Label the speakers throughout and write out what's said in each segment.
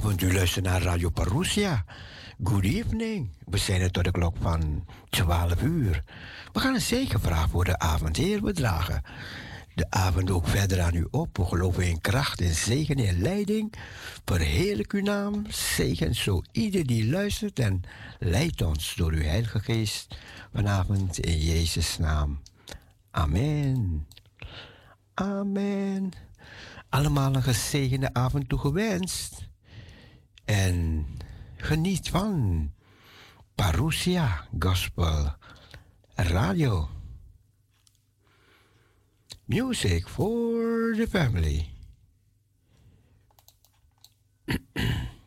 Speaker 1: Goedenavond, u luistert naar Radio Parousia. Good evening. We zijn er tot de klok van 12 uur. We gaan een zegenvraag voor de avond heer bedragen. De avond ook verder aan u op. We geloven in kracht en zegen en leiding. Verheerlijk uw naam. Zegen zo ieder die luistert en leidt ons door uw Heilige Geest vanavond in Jezus' naam. Amen. Amen. Allemaal een gezegende avond toegewenst. En geniet van Parousia Gospel Radio. Music for the family.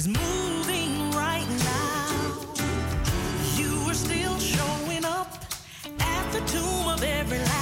Speaker 1: is moving right now. You are still showing up at the tomb of every life.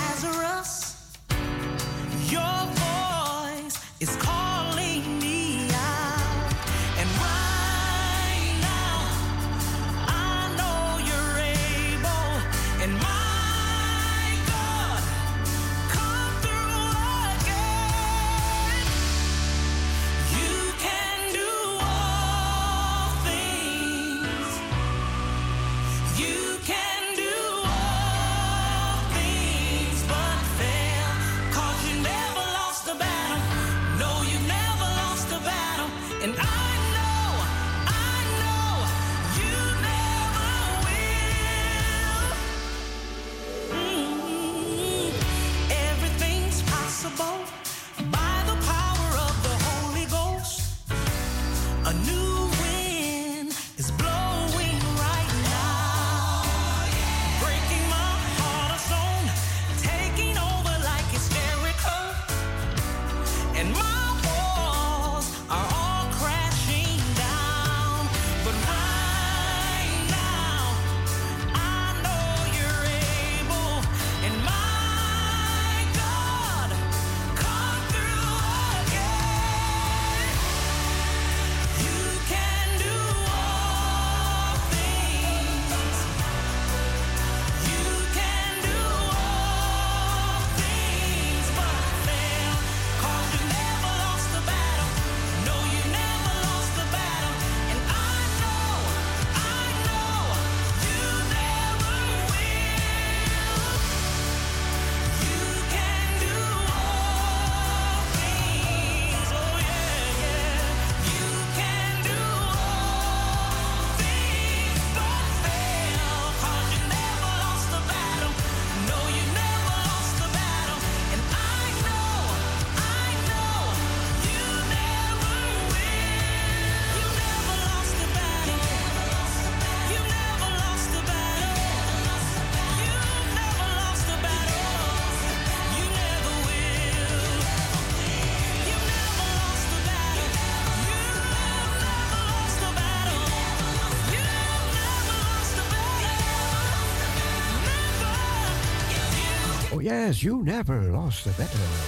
Speaker 1: Never lost a battle.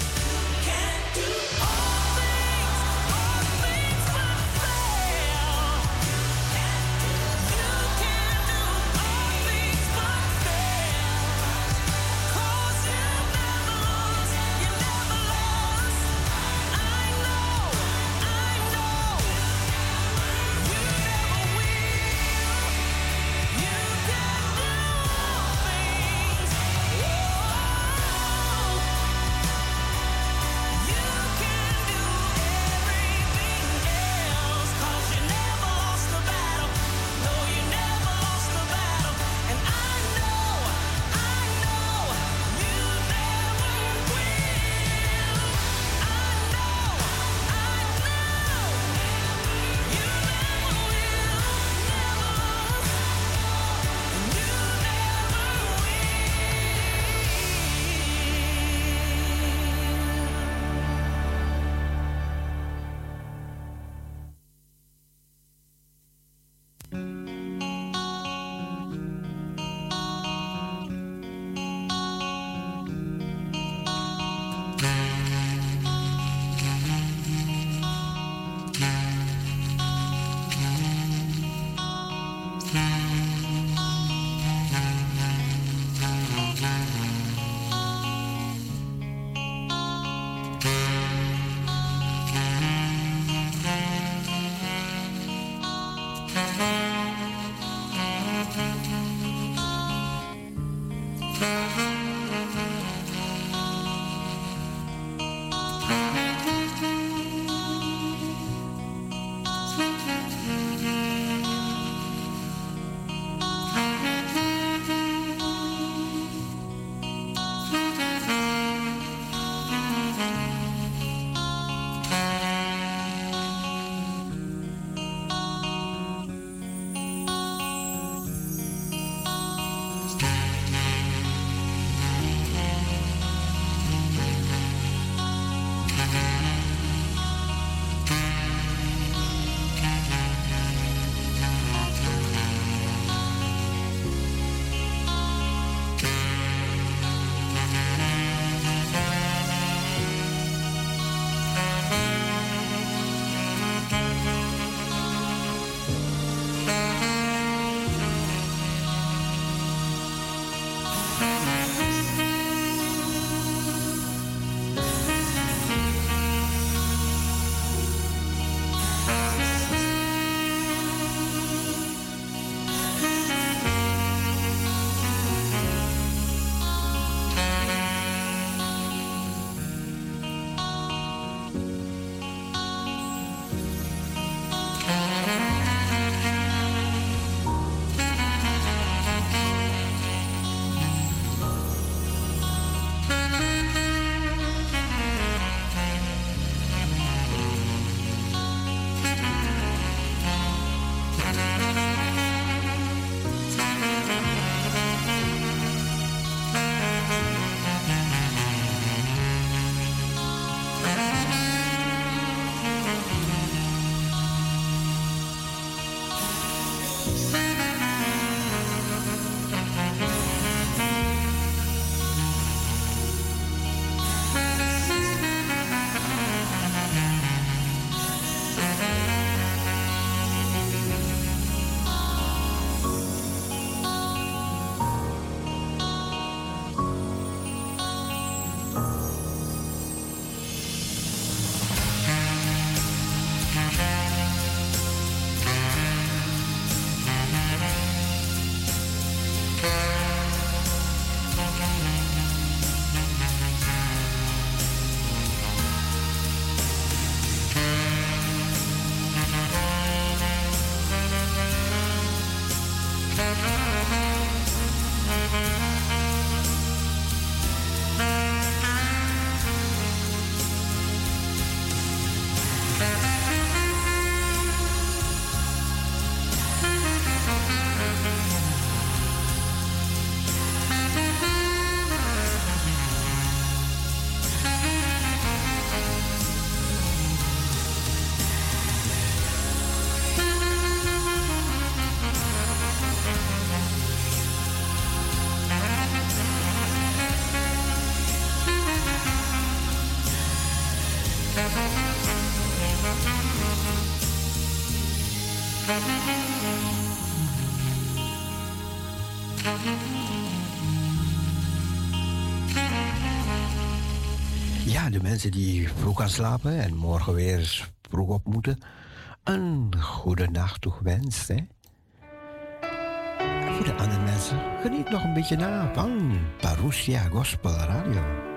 Speaker 2: Mensen die vroeg gaan slapen en morgen weer vroeg op moeten, een goede nacht toegewenst. Voor de andere mensen, geniet nog een beetje na van Parousia Gospel Radio.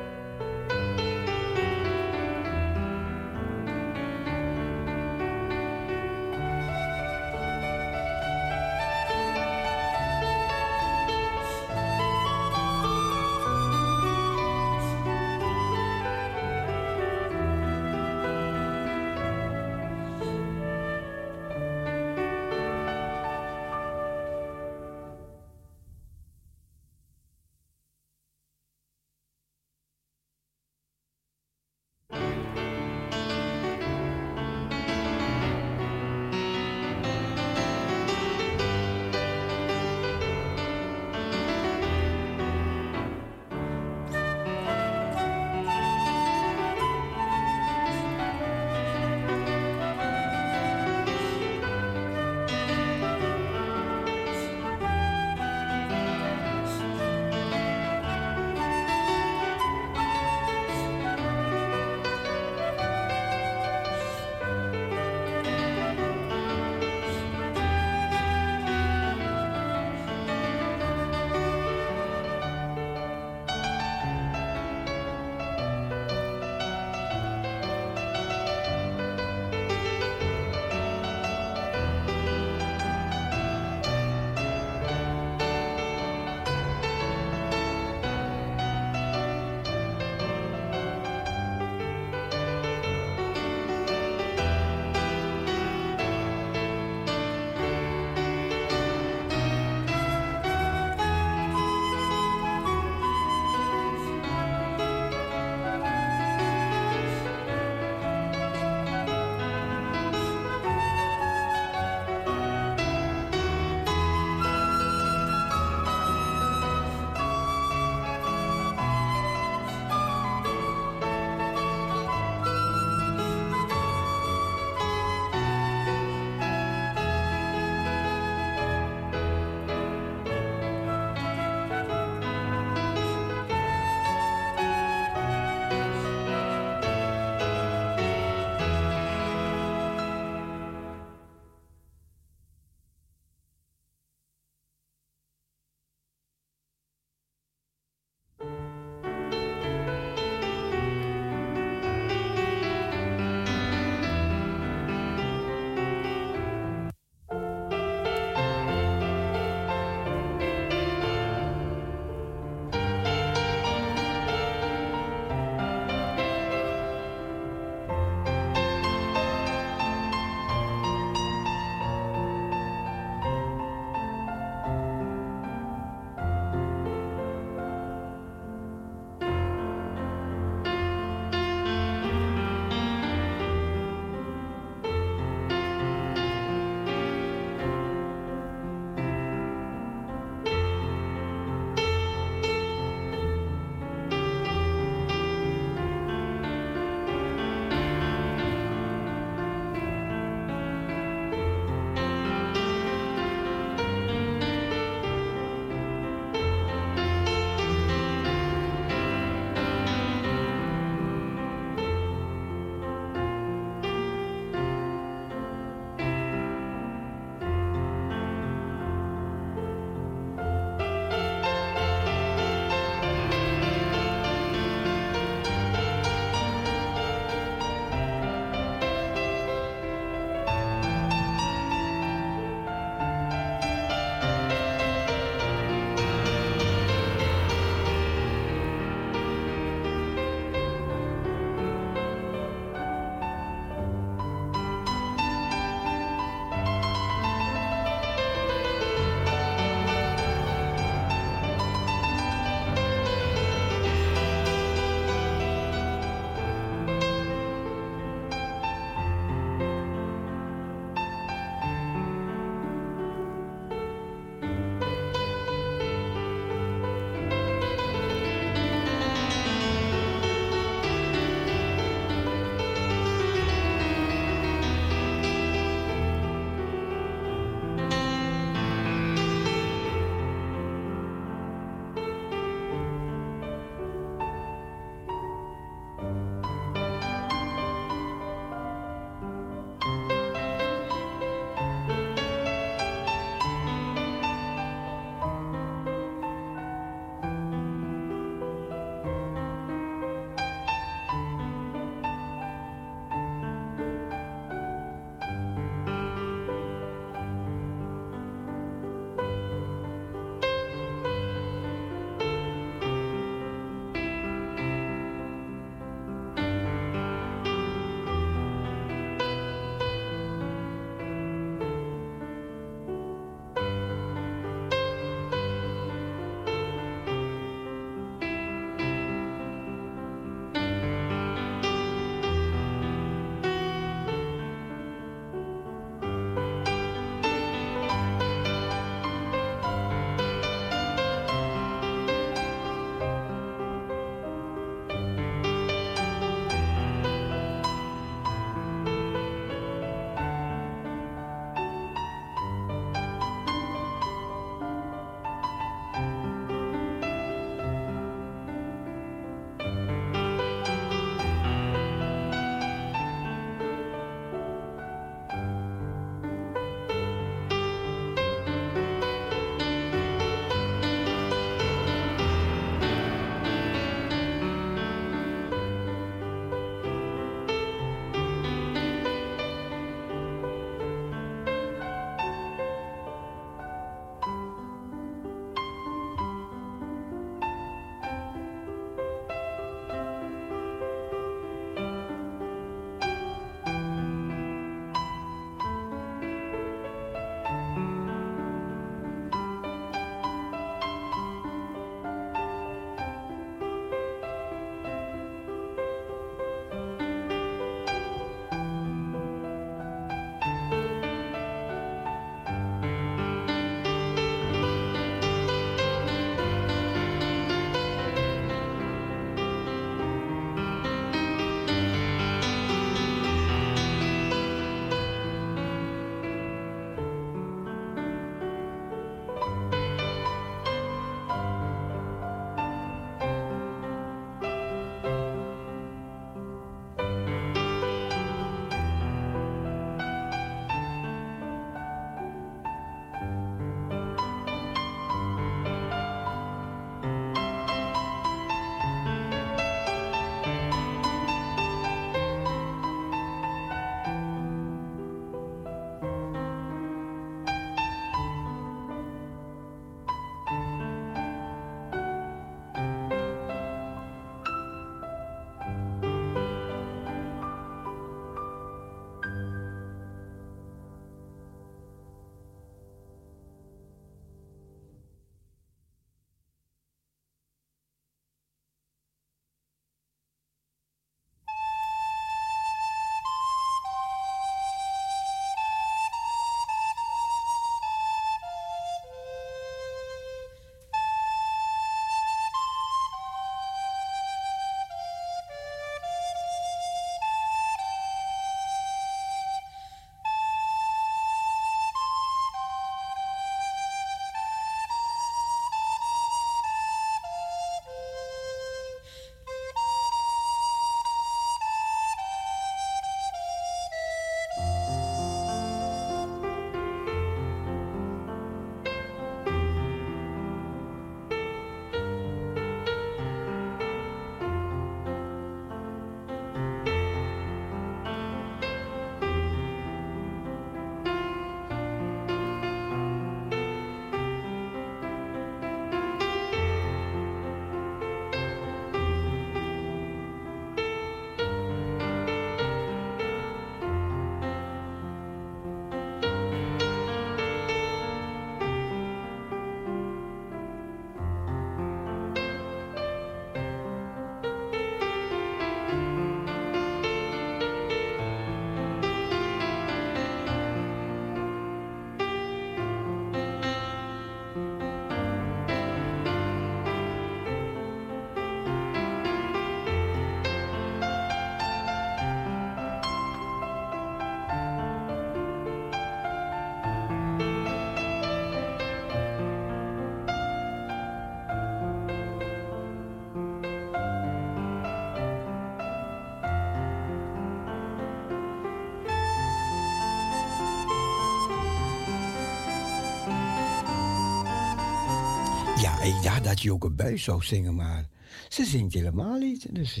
Speaker 1: Ik dacht dat een buis zou zingen, maar ze zingt helemaal niet. Dus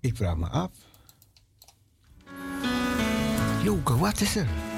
Speaker 1: ik vraag me af. Joke, wat is er?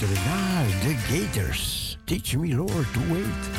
Speaker 1: Luisteren naar The Gators. Teach me, Lord, to wait.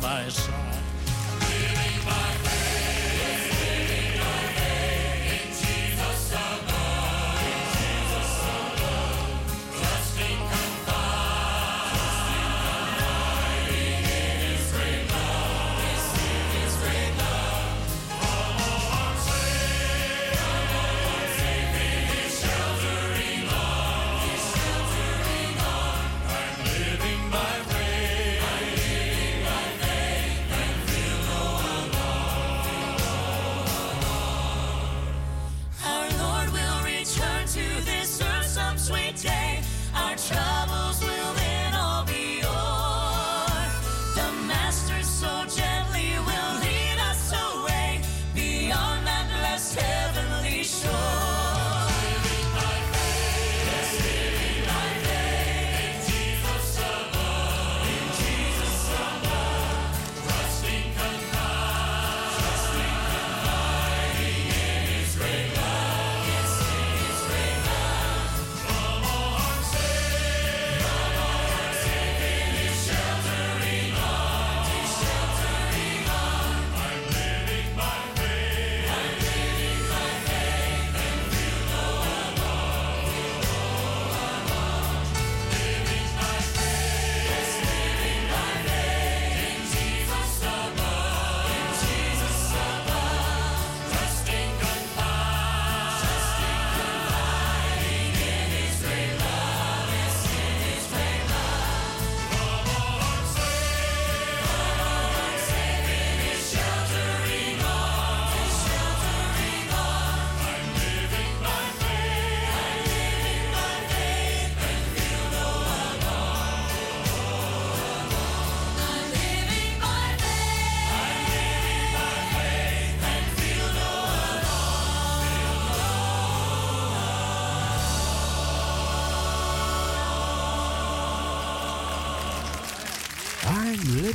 Speaker 3: My some.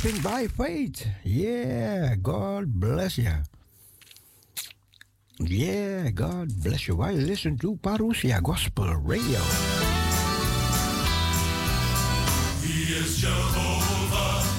Speaker 2: living by faith. Yeah, God bless you. Yeah, God bless you. I listen to Parousia Gospel Radio.
Speaker 1: He is Jehovah.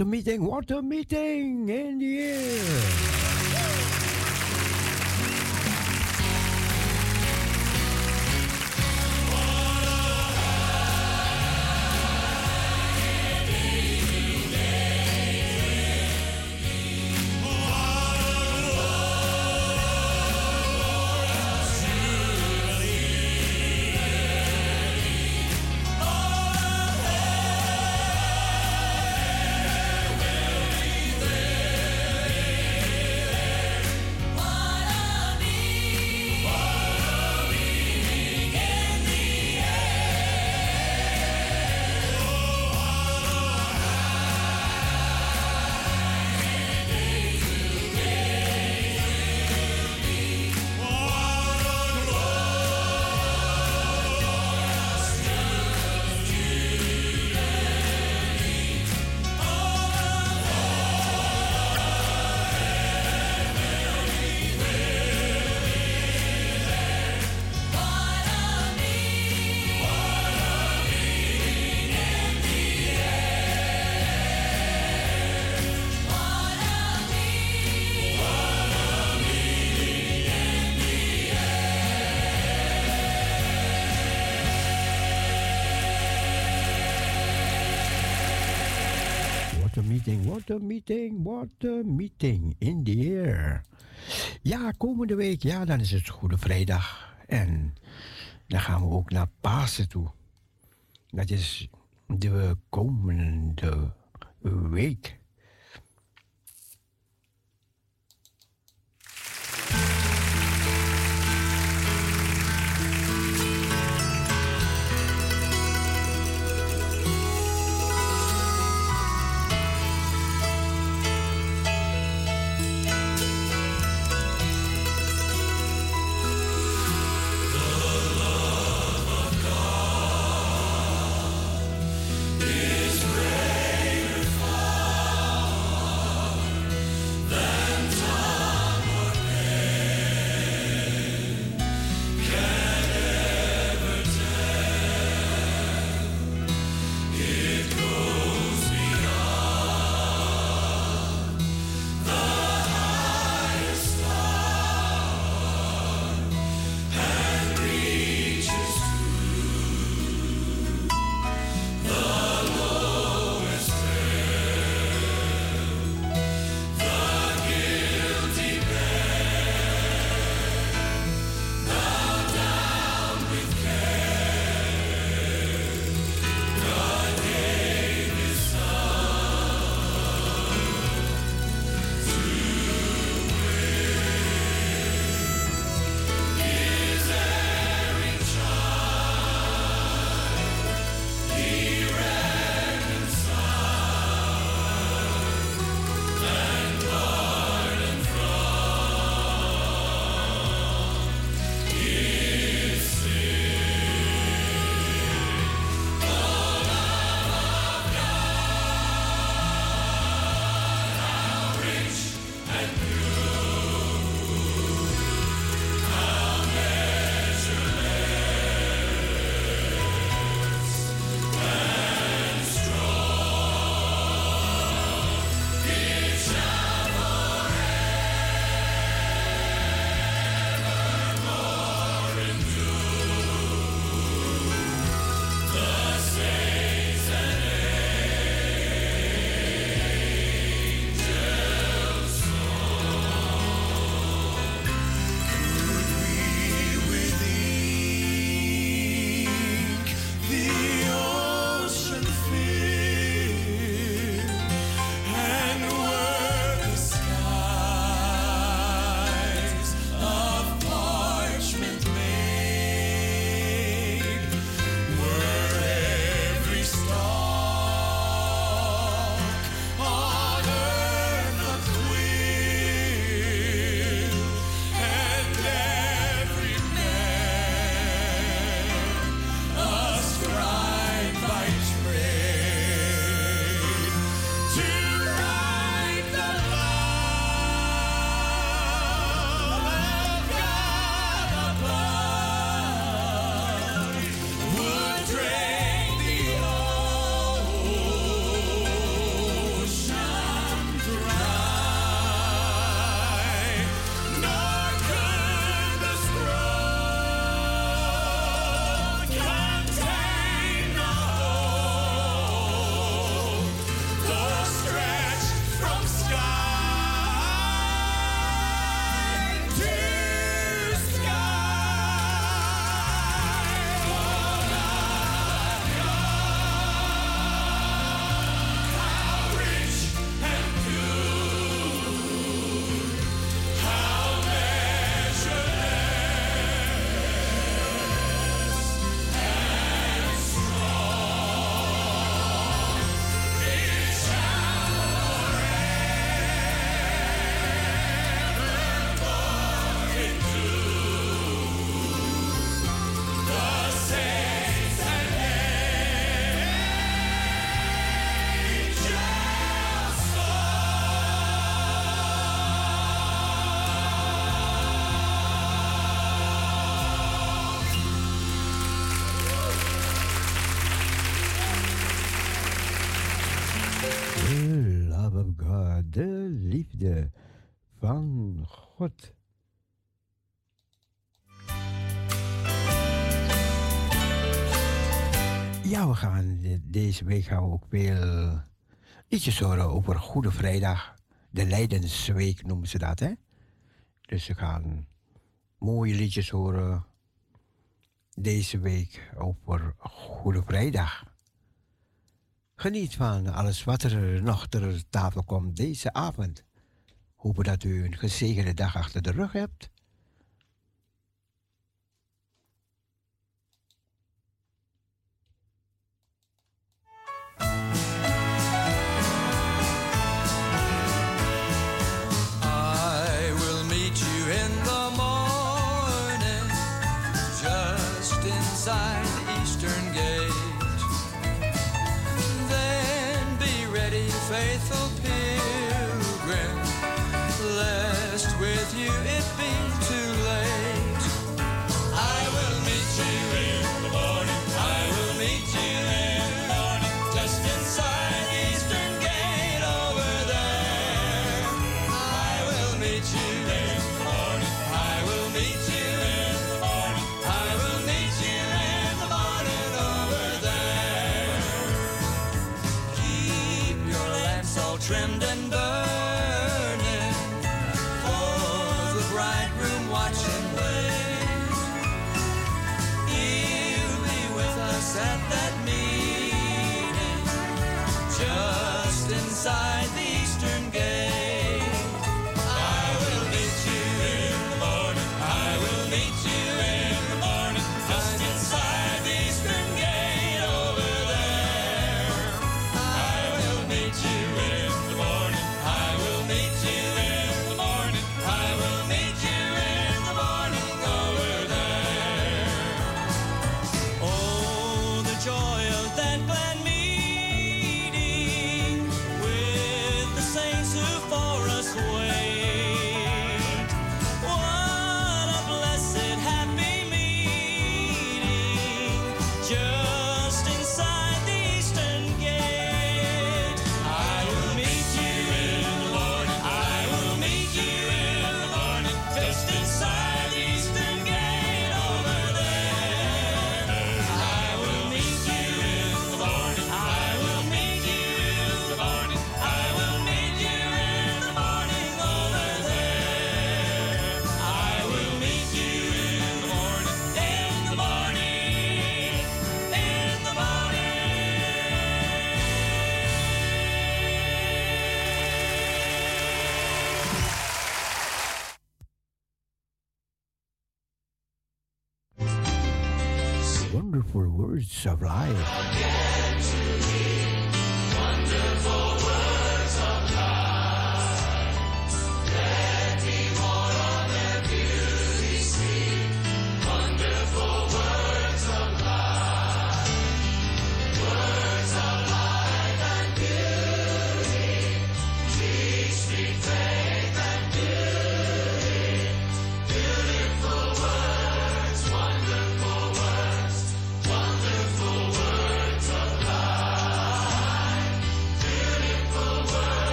Speaker 2: A meeting, what a meeting a meeting, what a meeting in the air. Ja, komende week, ja, dan is het Goede Vrijdag. En dan gaan we ook naar Pasen toe. Dat is de komende week.
Speaker 4: Deze week gaan we ook veel liedjes horen over Goede Vrijdag. De Leidensweek noemen ze dat, hè? Dus we gaan mooie liedjes horen deze week over Goede Vrijdag. Geniet van alles wat er nog ter tafel komt deze avond. Hopen dat u een gezegende dag achter de rug hebt.
Speaker 2: Bye. Of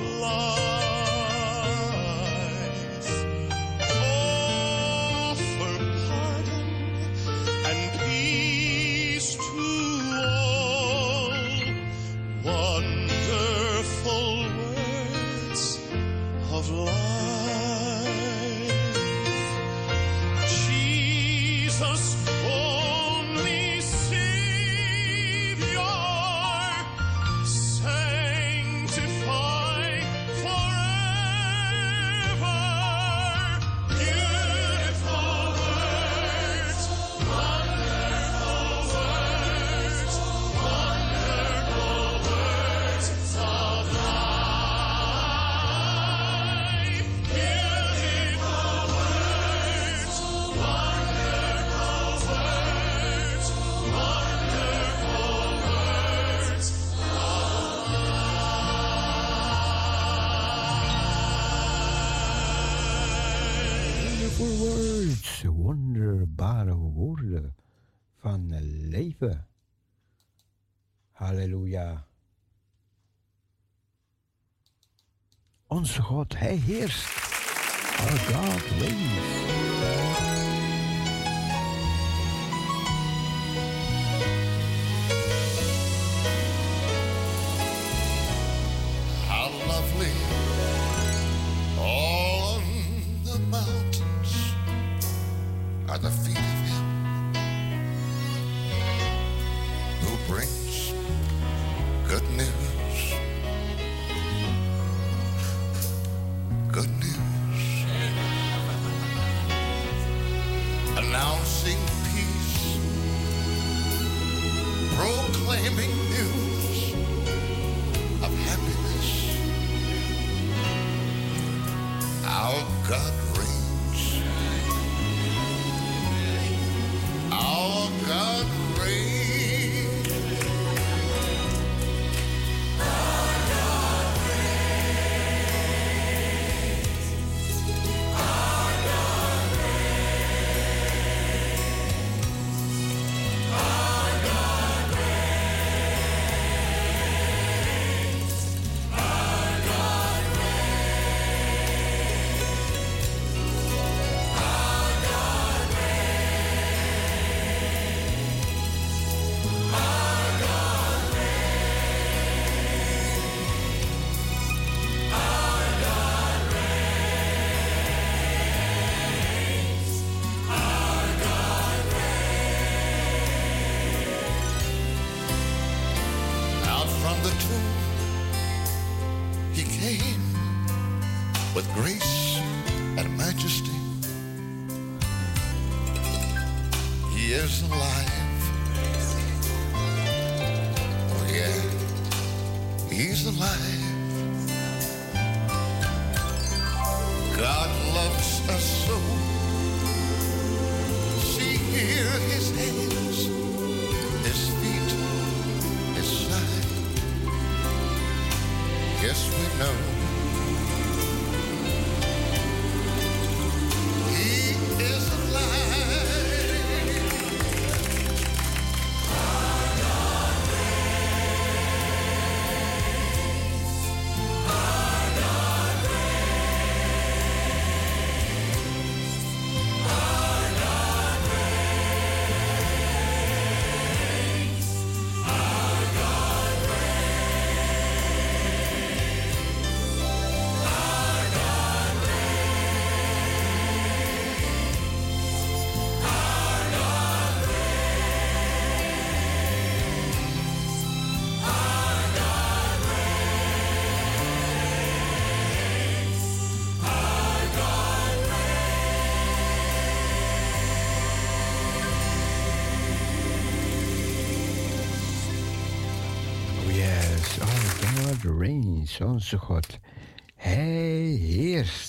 Speaker 5: of love. onze God. Hij heerst. Our God reigns.
Speaker 2: is
Speaker 5: onze God. Hij heerst.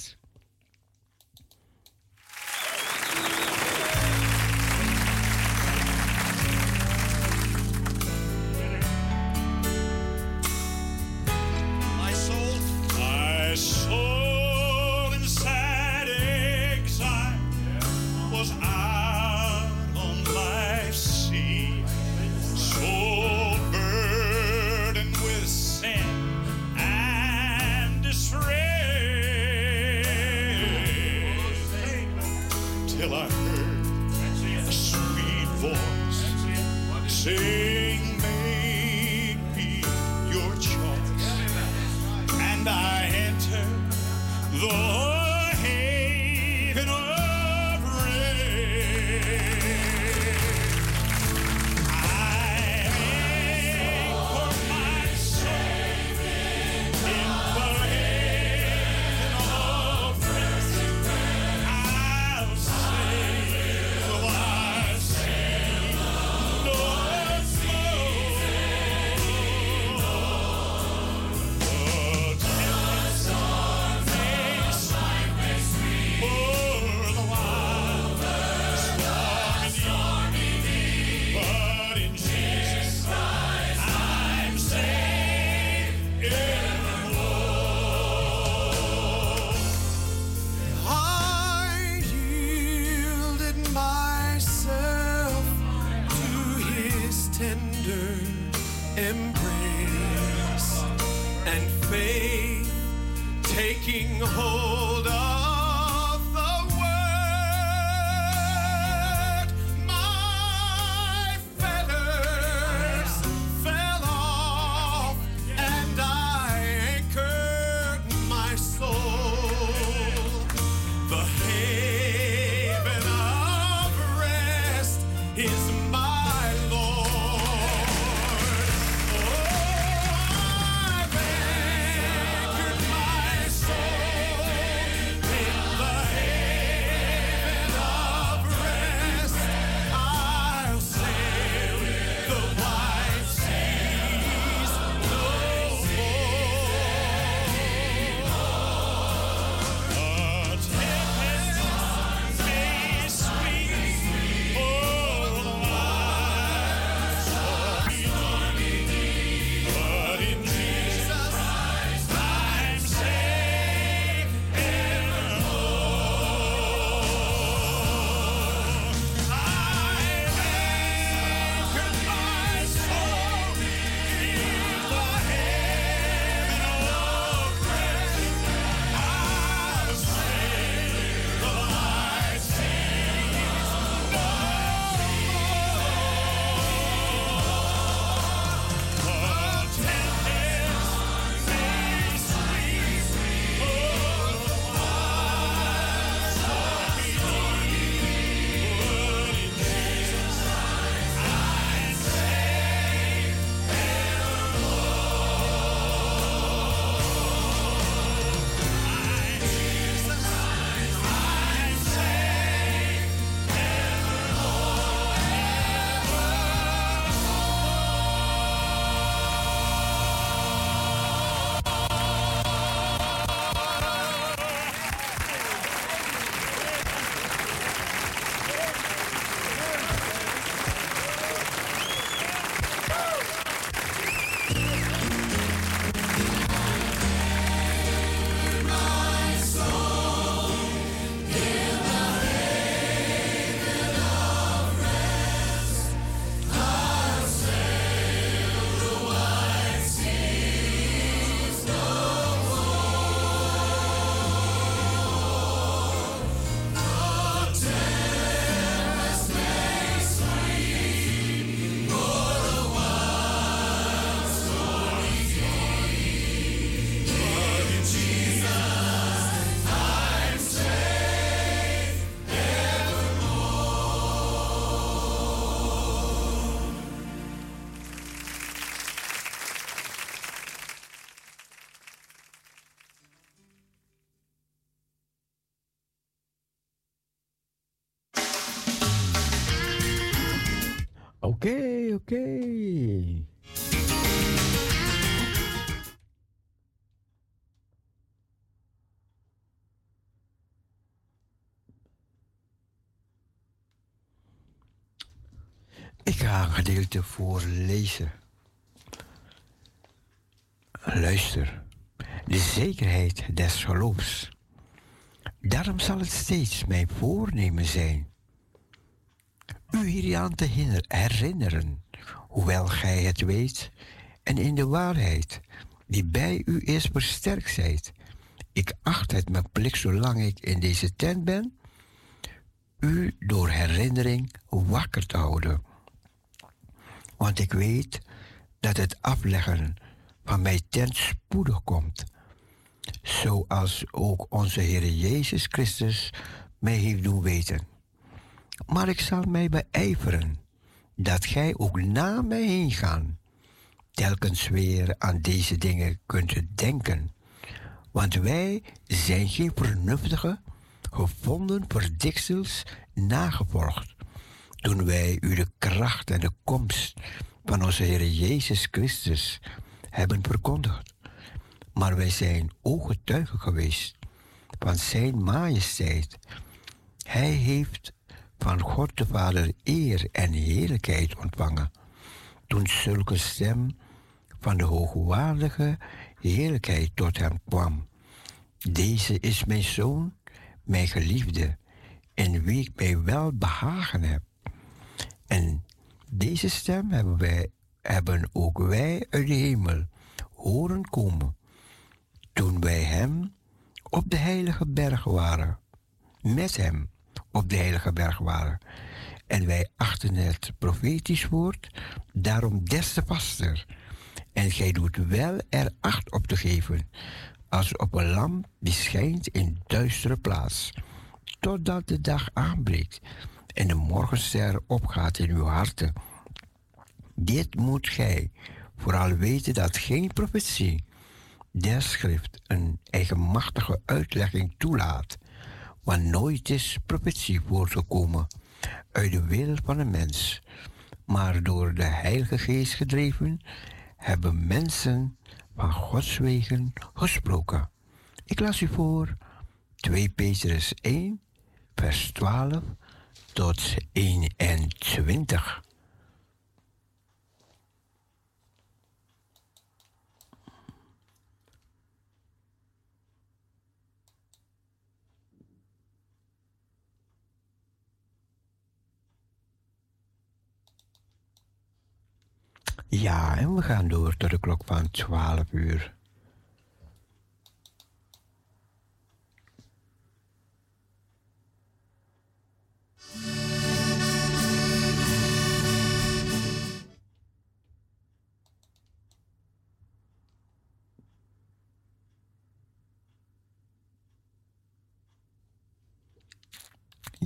Speaker 2: Gedeelte voorlezen. Luister, de zekerheid des geloofs. Daarom zal het steeds mijn voornemen zijn u hieraan te herinneren, hoewel gij het weet, en in de waarheid die bij u is versterkt zijt. Ik acht het mijn plicht zolang ik in deze tent ben, u door herinnering wakker te houden. Want ik weet dat het afleggen van mijn tent spoedig komt, zoals ook onze Heer Jezus Christus mij heeft doen weten. Maar ik zal mij beijveren dat gij ook na mij heen gaan, telkens weer aan deze dingen kunt denken. Want wij zijn geen vernuftige, gevonden verdiksels nagevolgd, toen wij u de kracht en de komst van onze Heer Jezus Christus hebben verkondigd. Maar wij zijn ooggetuigen geweest van Zijn majesteit. Hij heeft van God de Vader eer en heerlijkheid ontvangen. Toen zulke stem van de hoogwaardige heerlijkheid tot hem kwam. Deze is mijn zoon, mijn geliefde, in wie ik mij wel behagen heb. En deze stem hebben wij,
Speaker 4: hebben ook wij uit de hemel horen komen. Toen wij hem op de heilige berg waren, met hem op de heilige berg waren. En wij achten het profetisch woord, daarom des te vaster. En gij doet wel er acht op te geven, als op een lamp die schijnt in duistere plaats, totdat de dag aanbreekt en de morgenster opgaat in uw harten. Dit moet gij vooral weten dat geen profetie der schrift een eigenmachtige uitlegging toelaat, want nooit is profetie voortgekomen uit de wil van een mens, maar door de Heilige Geest gedreven hebben mensen van Gods wegen gesproken. Ik las u voor 2 Petrus 1, vers 12 tot 21. Ja, en we gaan door tot de klok van 12 uur.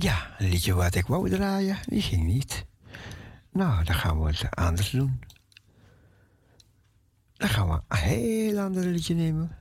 Speaker 4: Ja, een liedje wat ik wou draaien, die ging niet. Nou, dan gaan we het anders doen. Dan gaan we een heel ander liedje nemen.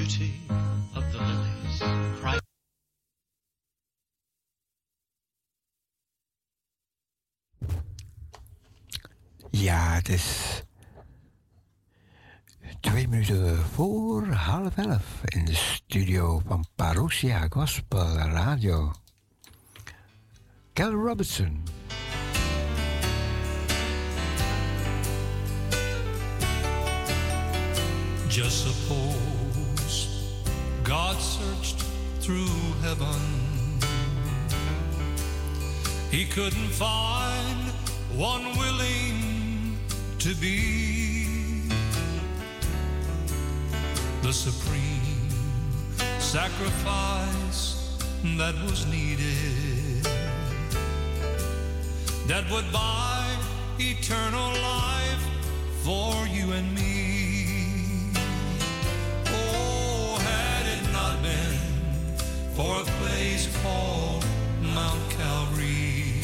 Speaker 6: beauty of the lilies. Christ Ja, het
Speaker 2: is twee minuten voor half elf in de studio van Parousia Gospel Radio. Kel Robertson.
Speaker 3: Just suppose. God searched through heaven. He couldn't find one willing to be the supreme sacrifice that was needed that would buy eternal life for you and me. For a place called Mount Calvary,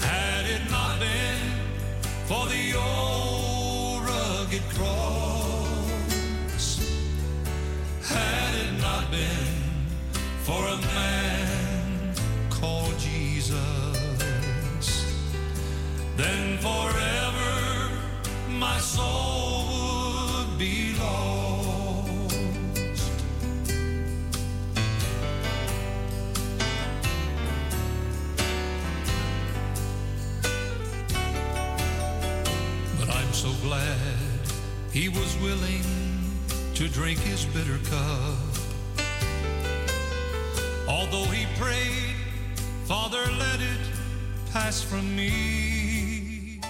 Speaker 3: had it not been for the old rugged cross, had it not been for a man called Jesus, then forever my soul he was willing to drink his bitter cup. Although he prayed, Father, let it pass from me.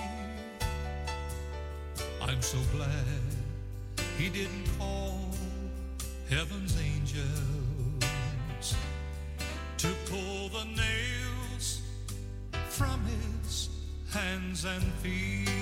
Speaker 3: I'm so glad he didn't call heaven's angels to pull the nails from his hands and feet.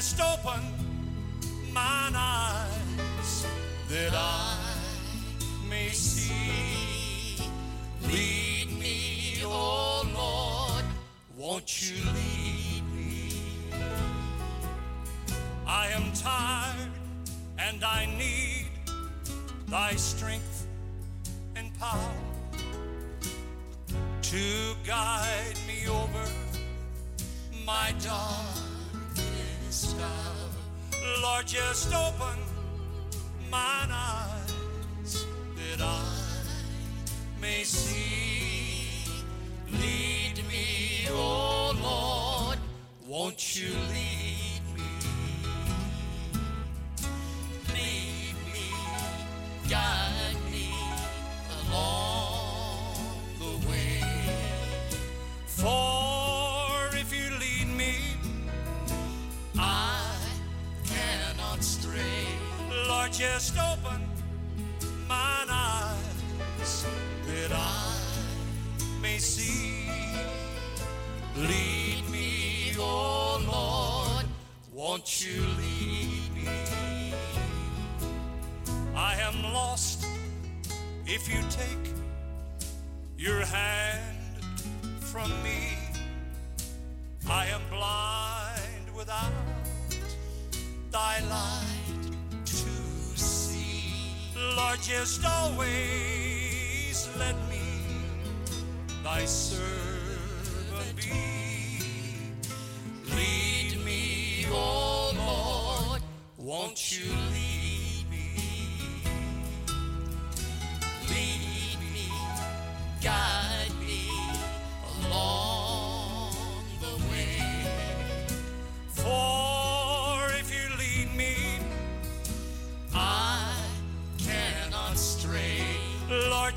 Speaker 7: Just open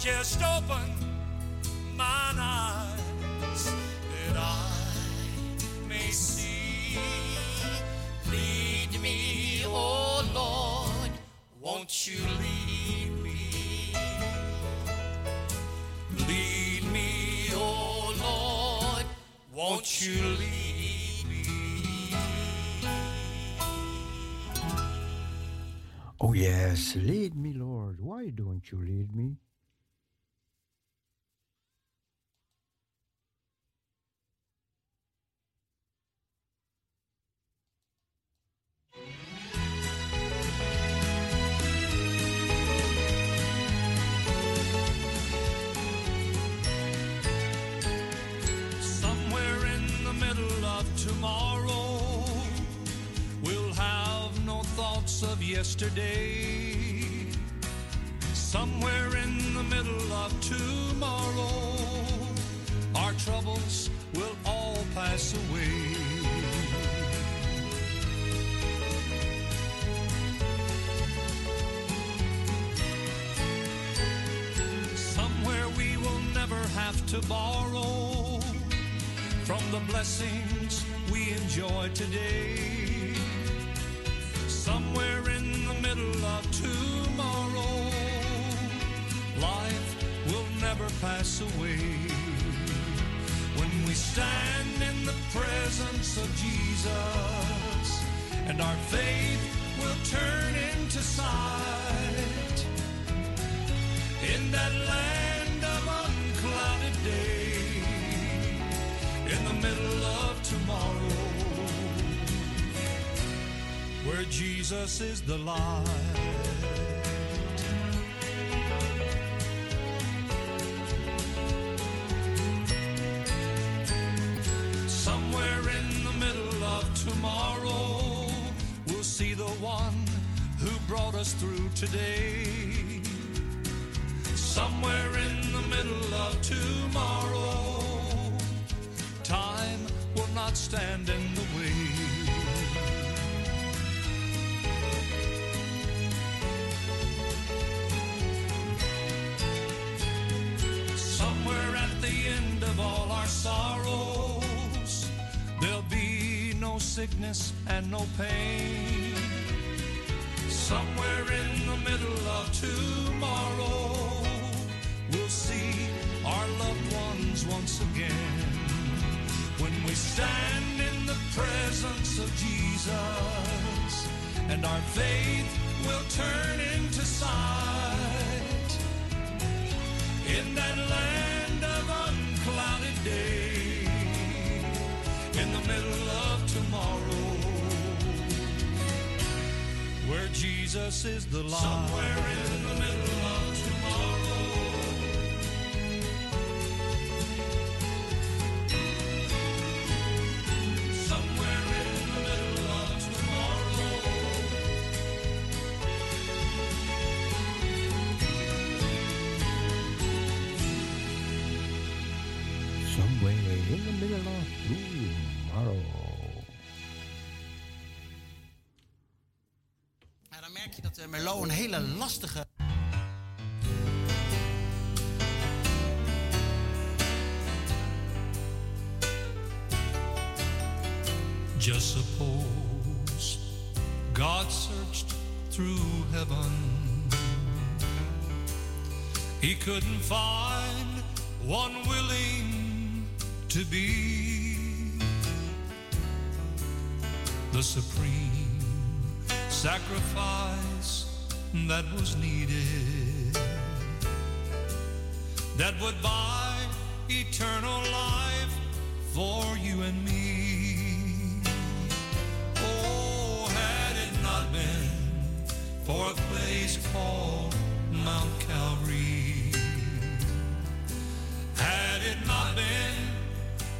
Speaker 7: just open mine eyes that I may see. Lead me, oh Lord, won't you lead me? Lead me, oh Lord, won't you lead me?
Speaker 2: Oh yes, lead me, Lord. Why don't you lead me?
Speaker 3: Yesterday. Somewhere in the middle of tomorrow, our troubles will all pass away. Somewhere we will never have to borrow from the blessings we enjoy today. Jesus is the light. Somewhere in the middle of tomorrow, we'll see the one who brought us through today. Sickness and no pain. Somewhere in the middle of tomorrow, we'll see our loved ones once again. When we stand in the presence of Jesus, and our faith Jesus is the light. Somewhere in the middle of tomorrow. Somewhere in the middle of tomorrow.
Speaker 2: Somewhere in the middle of tomorrow.
Speaker 8: Merlot een hele lastige...
Speaker 3: Just suppose God searched through heaven. He couldn't find one willing to be the supreme sacrifice that was needed that would buy eternal life for you and me. Oh, had it not been for a place called Mount Calvary, had it not been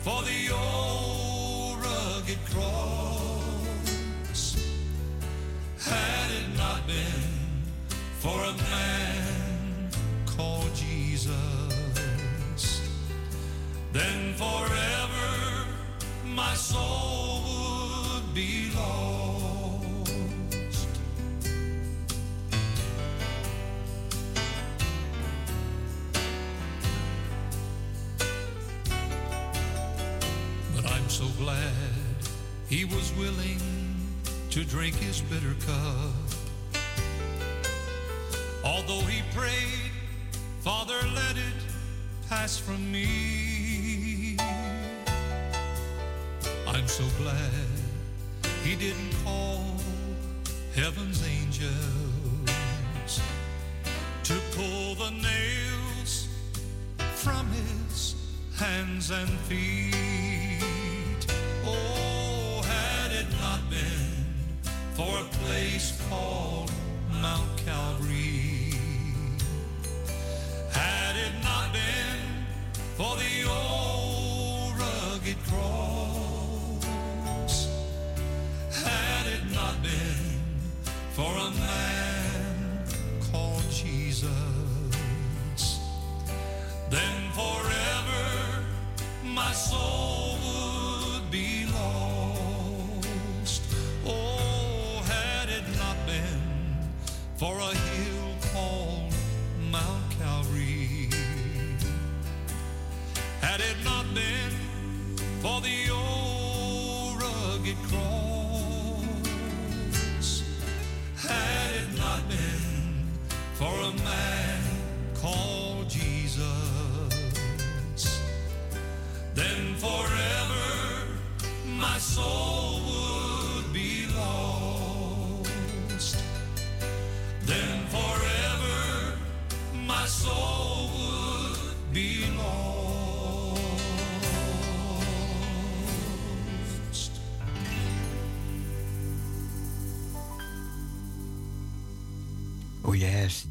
Speaker 3: for the old rugged cross, had it not been for a man called Jesus, then forever my soul would be lost. But I'm so glad he was willing to drink his bitter cup. Although he prayed, Father, let it pass from me. I'm so glad he didn't call heaven's angels to pull the nails from his hands and feet.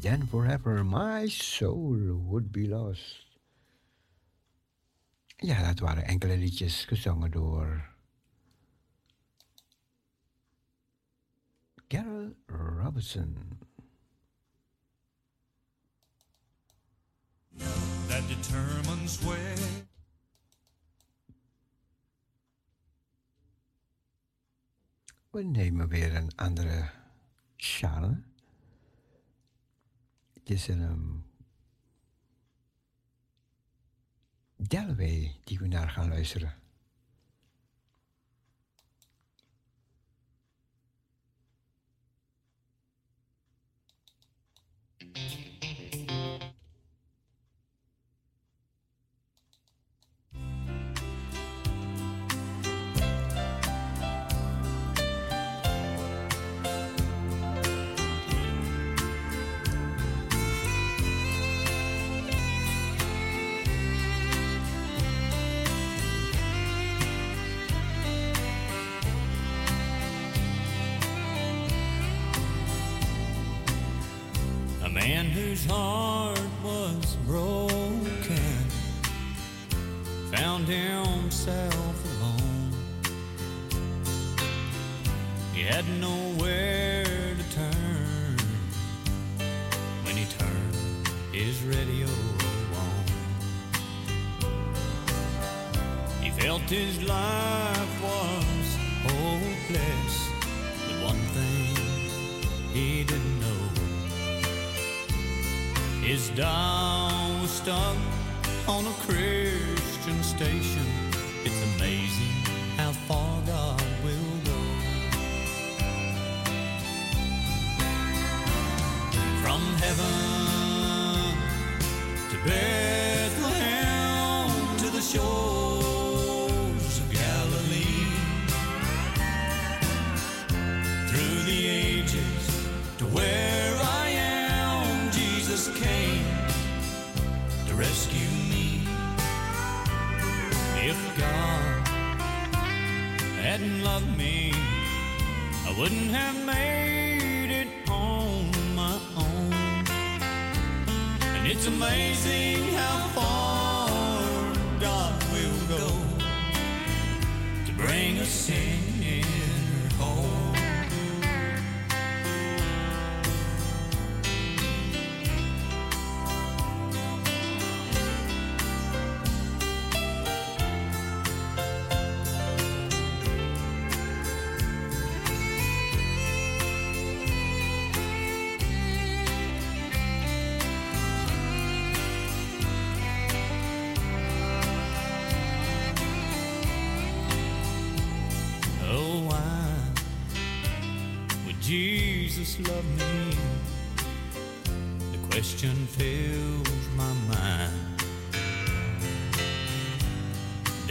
Speaker 3: Then forever my soul would be lost.
Speaker 4: Ja, dat waren enkele liedjes gezongen door Carol Robinson.
Speaker 3: that determines where
Speaker 4: We nemen weer een andere genre. Het is een um, Delway die we naar gaan luisteren.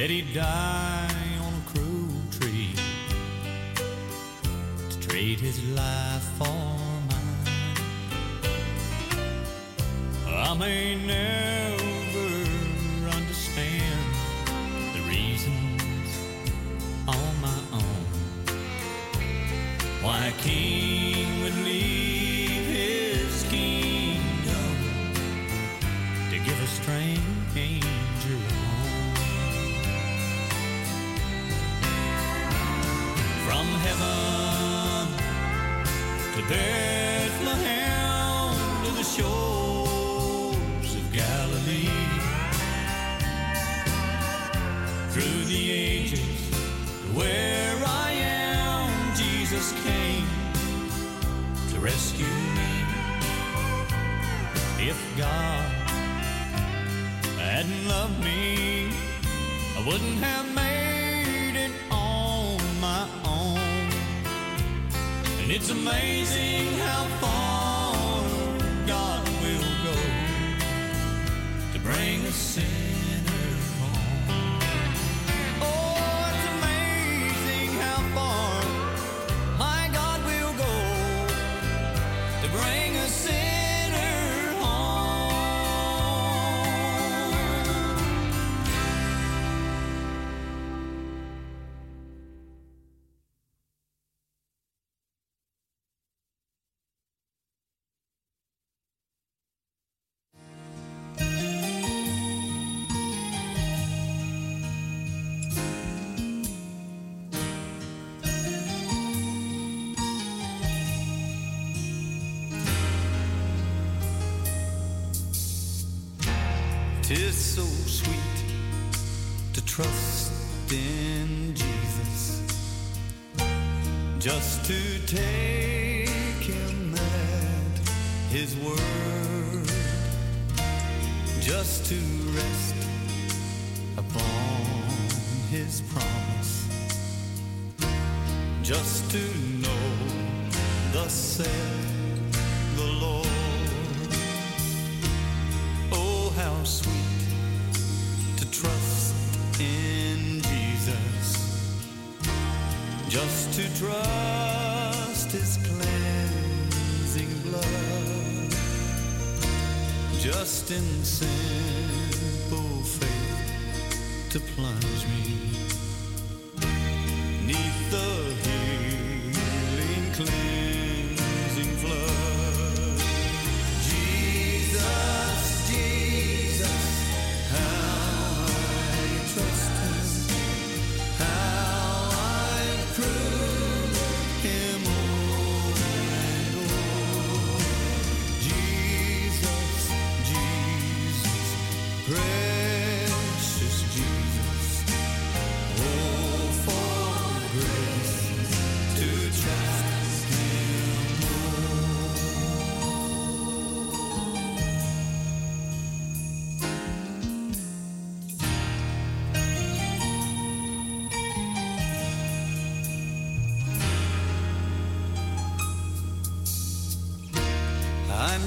Speaker 9: that he died. from heaven to Bethlehem to the shores of Galilee.
Speaker 4: Through the ages, where I am, Jesus came to rescue me. If God hadn't loved me, I wouldn't have It's amazing how far God will go to bring us in.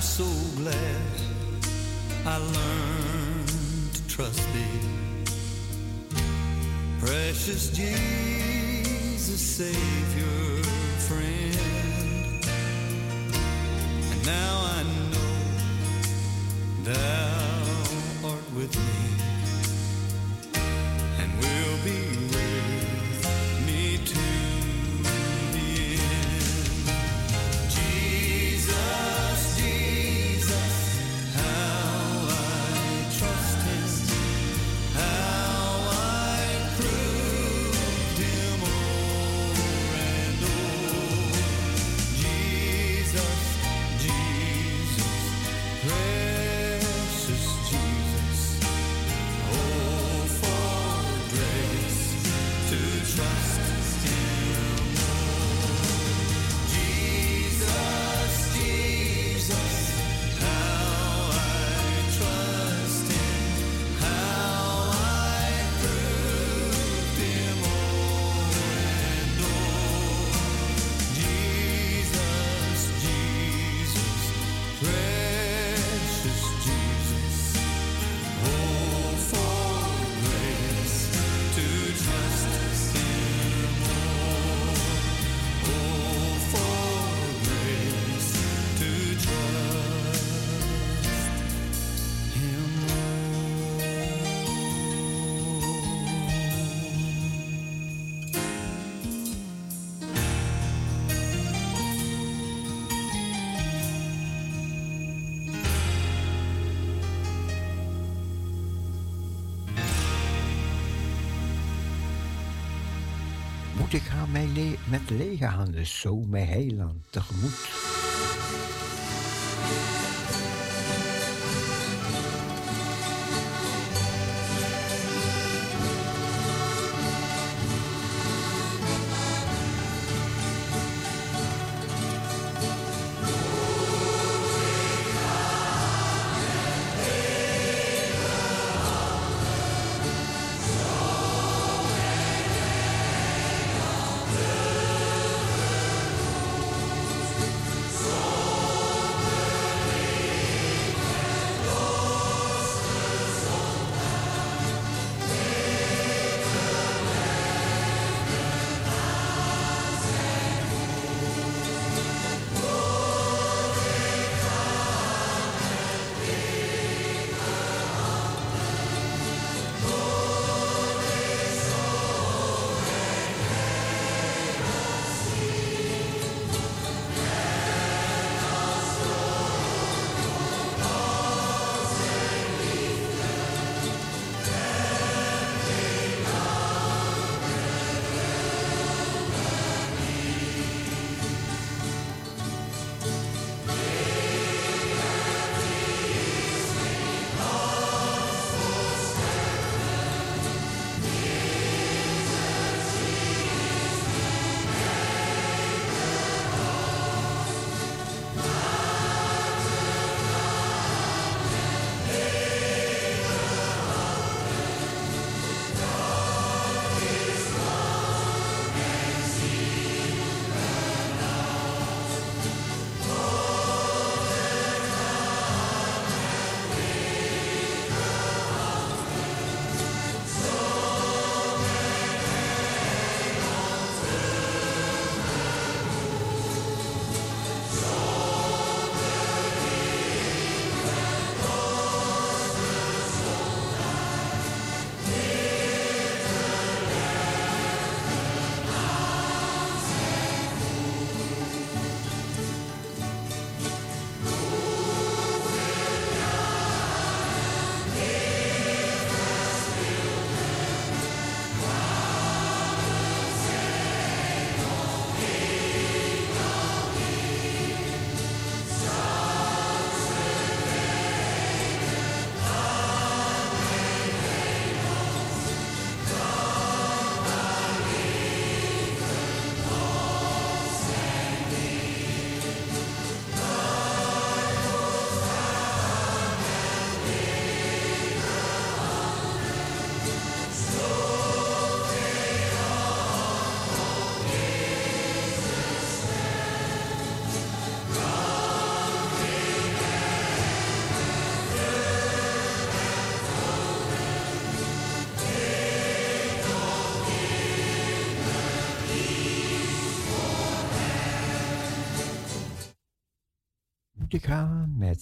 Speaker 4: so glad I learned to trust thee. Precious Jesus, Savior, friend.
Speaker 2: Le- met lege handen zo mijn heiland tegemoet?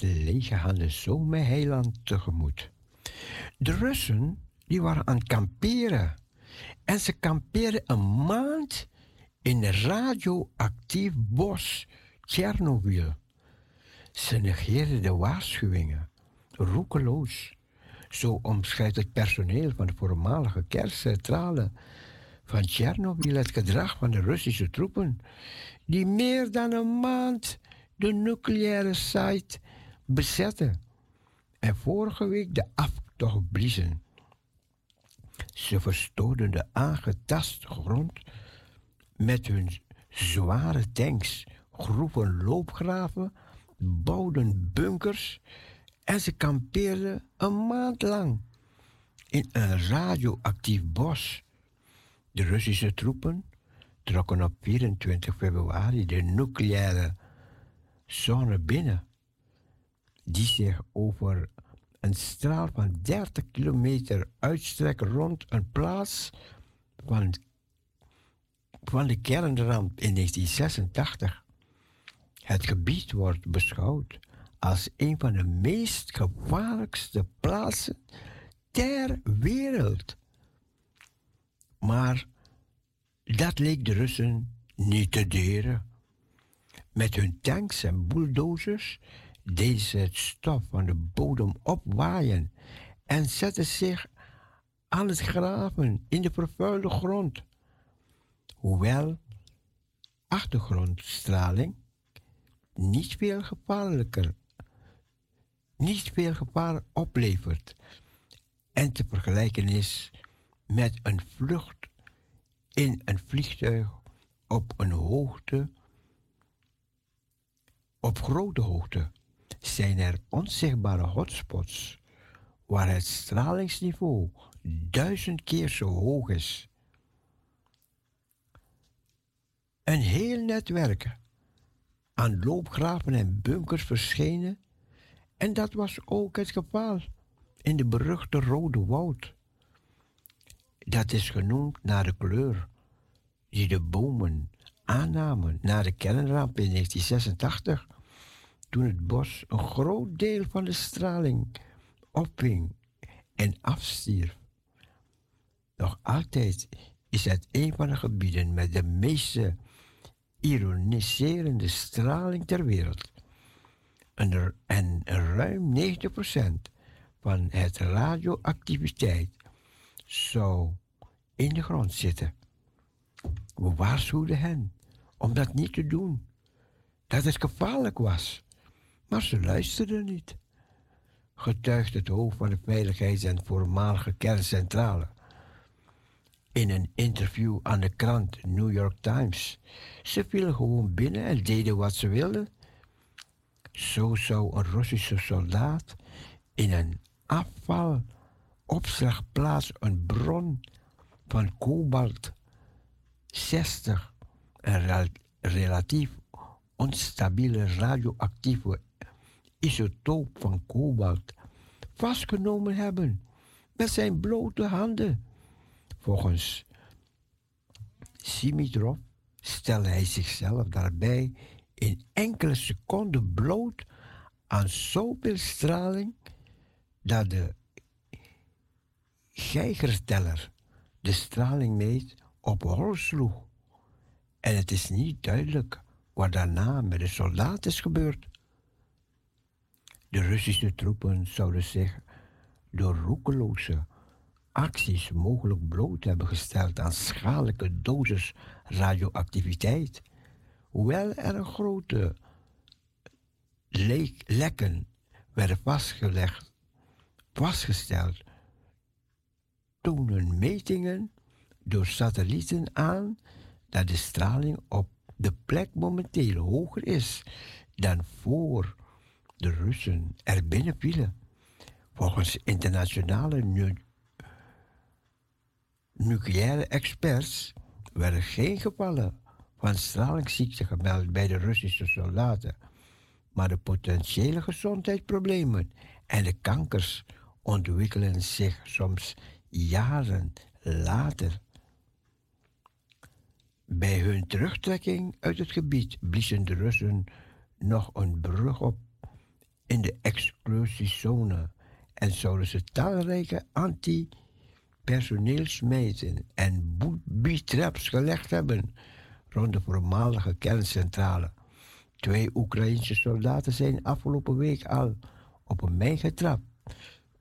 Speaker 2: Met lege zo mijn heiland tegemoet. De Russen die waren aan het kamperen. En ze kampeerden een maand in een radioactief bos, Tsjernobyl. Ze negeerden de waarschuwingen, roekeloos. Zo omschrijft het personeel van de voormalige kerncentrale van Tsjernobyl het gedrag van de Russische troepen, die meer dan een maand de nucleaire site bezetten en vorige week de aftocht bliezen. Ze verstoorden de aangetaste grond met hun zware tanks, groeven loopgraven, bouwden bunkers en ze kampeerden een maand lang in een radioactief bos. De Russische troepen trokken op 24 februari de nucleaire zone binnen, die zich over een straal van 30 kilometer uitstrekt rond een plaats van, de kernramp in 1986. Het gebied wordt beschouwd als een van de meest gevaarlijkste plaatsen ter wereld. Maar dat leek de Russen niet te deren. Met hun tanks en bulldozers deden ze het stof van de bodem opwaaien en zetten zich aan het graven in de vervuilde grond. Hoewel achtergrondstraling niet veel gevaarlijker, niet veel gevaar oplevert en te vergelijken is met een vlucht in een vliegtuig op een hoogte, op grote hoogte, zijn er onzichtbare hotspots waar het stralingsniveau duizend keer zo hoog is. Een heel netwerk aan loopgraven en bunkers verschenen en dat was ook het geval in de beruchte Rode Woud. Dat is genoemd naar de kleur die de bomen aannamen na de kernramp in 1986, toen het bos een groot deel van de straling opving en afstierf. Nog altijd is het een van de gebieden met de meeste ironiserende straling ter wereld. En, en ruim 90% van het radioactiviteit zou in de grond zitten. We waarschuwden hen om dat niet te doen, dat het gevaarlijk was, maar ze luisterden niet. Getuigt het hoofd van de Veiligheids- en voormalige kerncentrale. In een interview aan de krant New York Times. Ze vielen gewoon binnen en deden wat ze wilden. Zo zou een Russische soldaat in een afvalopslagplaats een bron van kobalt 60, een relatief onstabiele radioactieve isotoop van kobalt, vastgenomen hebben met zijn blote handen. Volgens Simitrov stelde hij zichzelf daarbij in enkele seconden bloot aan zoveel straling dat de geigerteller de straling meet op hol sloeg. En het is niet duidelijk wat daarna met de soldaten is gebeurd. De Russische troepen zouden zich door roekeloze acties mogelijk bloot hebben gesteld aan schadelijke doses radioactiviteit, hoewel er een grote lekken werden vastgelegd, vastgesteld, tonen metingen door satellieten aan dat de straling op de plek momenteel hoger is dan voor de Russen er binnen vielen. Volgens internationale nu nucleaire experts werden geen gevallen van stralingsziekte gemeld bij de Russische soldaten, maar de potentiële gezondheidsproblemen en de kankers ontwikkelen zich soms jaren later. Bij hun terugtrekking uit het gebied bliezen de Russen nog een brug op in de exclusiezone en zouden ze talrijke anti-personeelsmeten en booby-traps gelegd hebben rond de voormalige kerncentrale. Twee Oekraïnse soldaten zijn afgelopen week al op een mijn getrapt,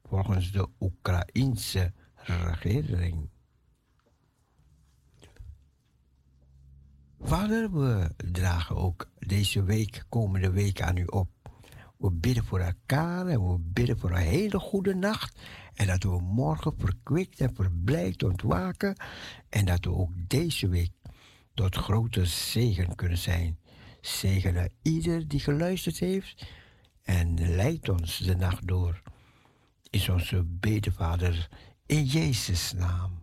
Speaker 2: volgens de Oekraïense regering. Vader, we dragen ook deze week, komende week aan u op. We bidden voor elkaar en we bidden voor een hele goede nacht. En dat we morgen verkwikt en verblijd ontwaken. En dat we ook deze week tot grote zegen kunnen zijn. Zegenen ieder die geluisterd heeft en leidt ons de nacht door. Is onze bedevader in Jezus' naam.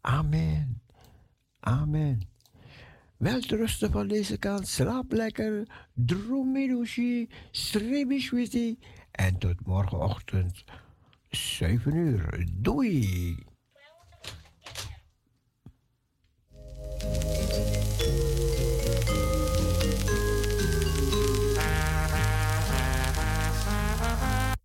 Speaker 2: Amen. Amen. Welterusten van deze kant, slaap lekker, dromedoshi, srebishwiti en tot morgenochtend 7 uur. Doei!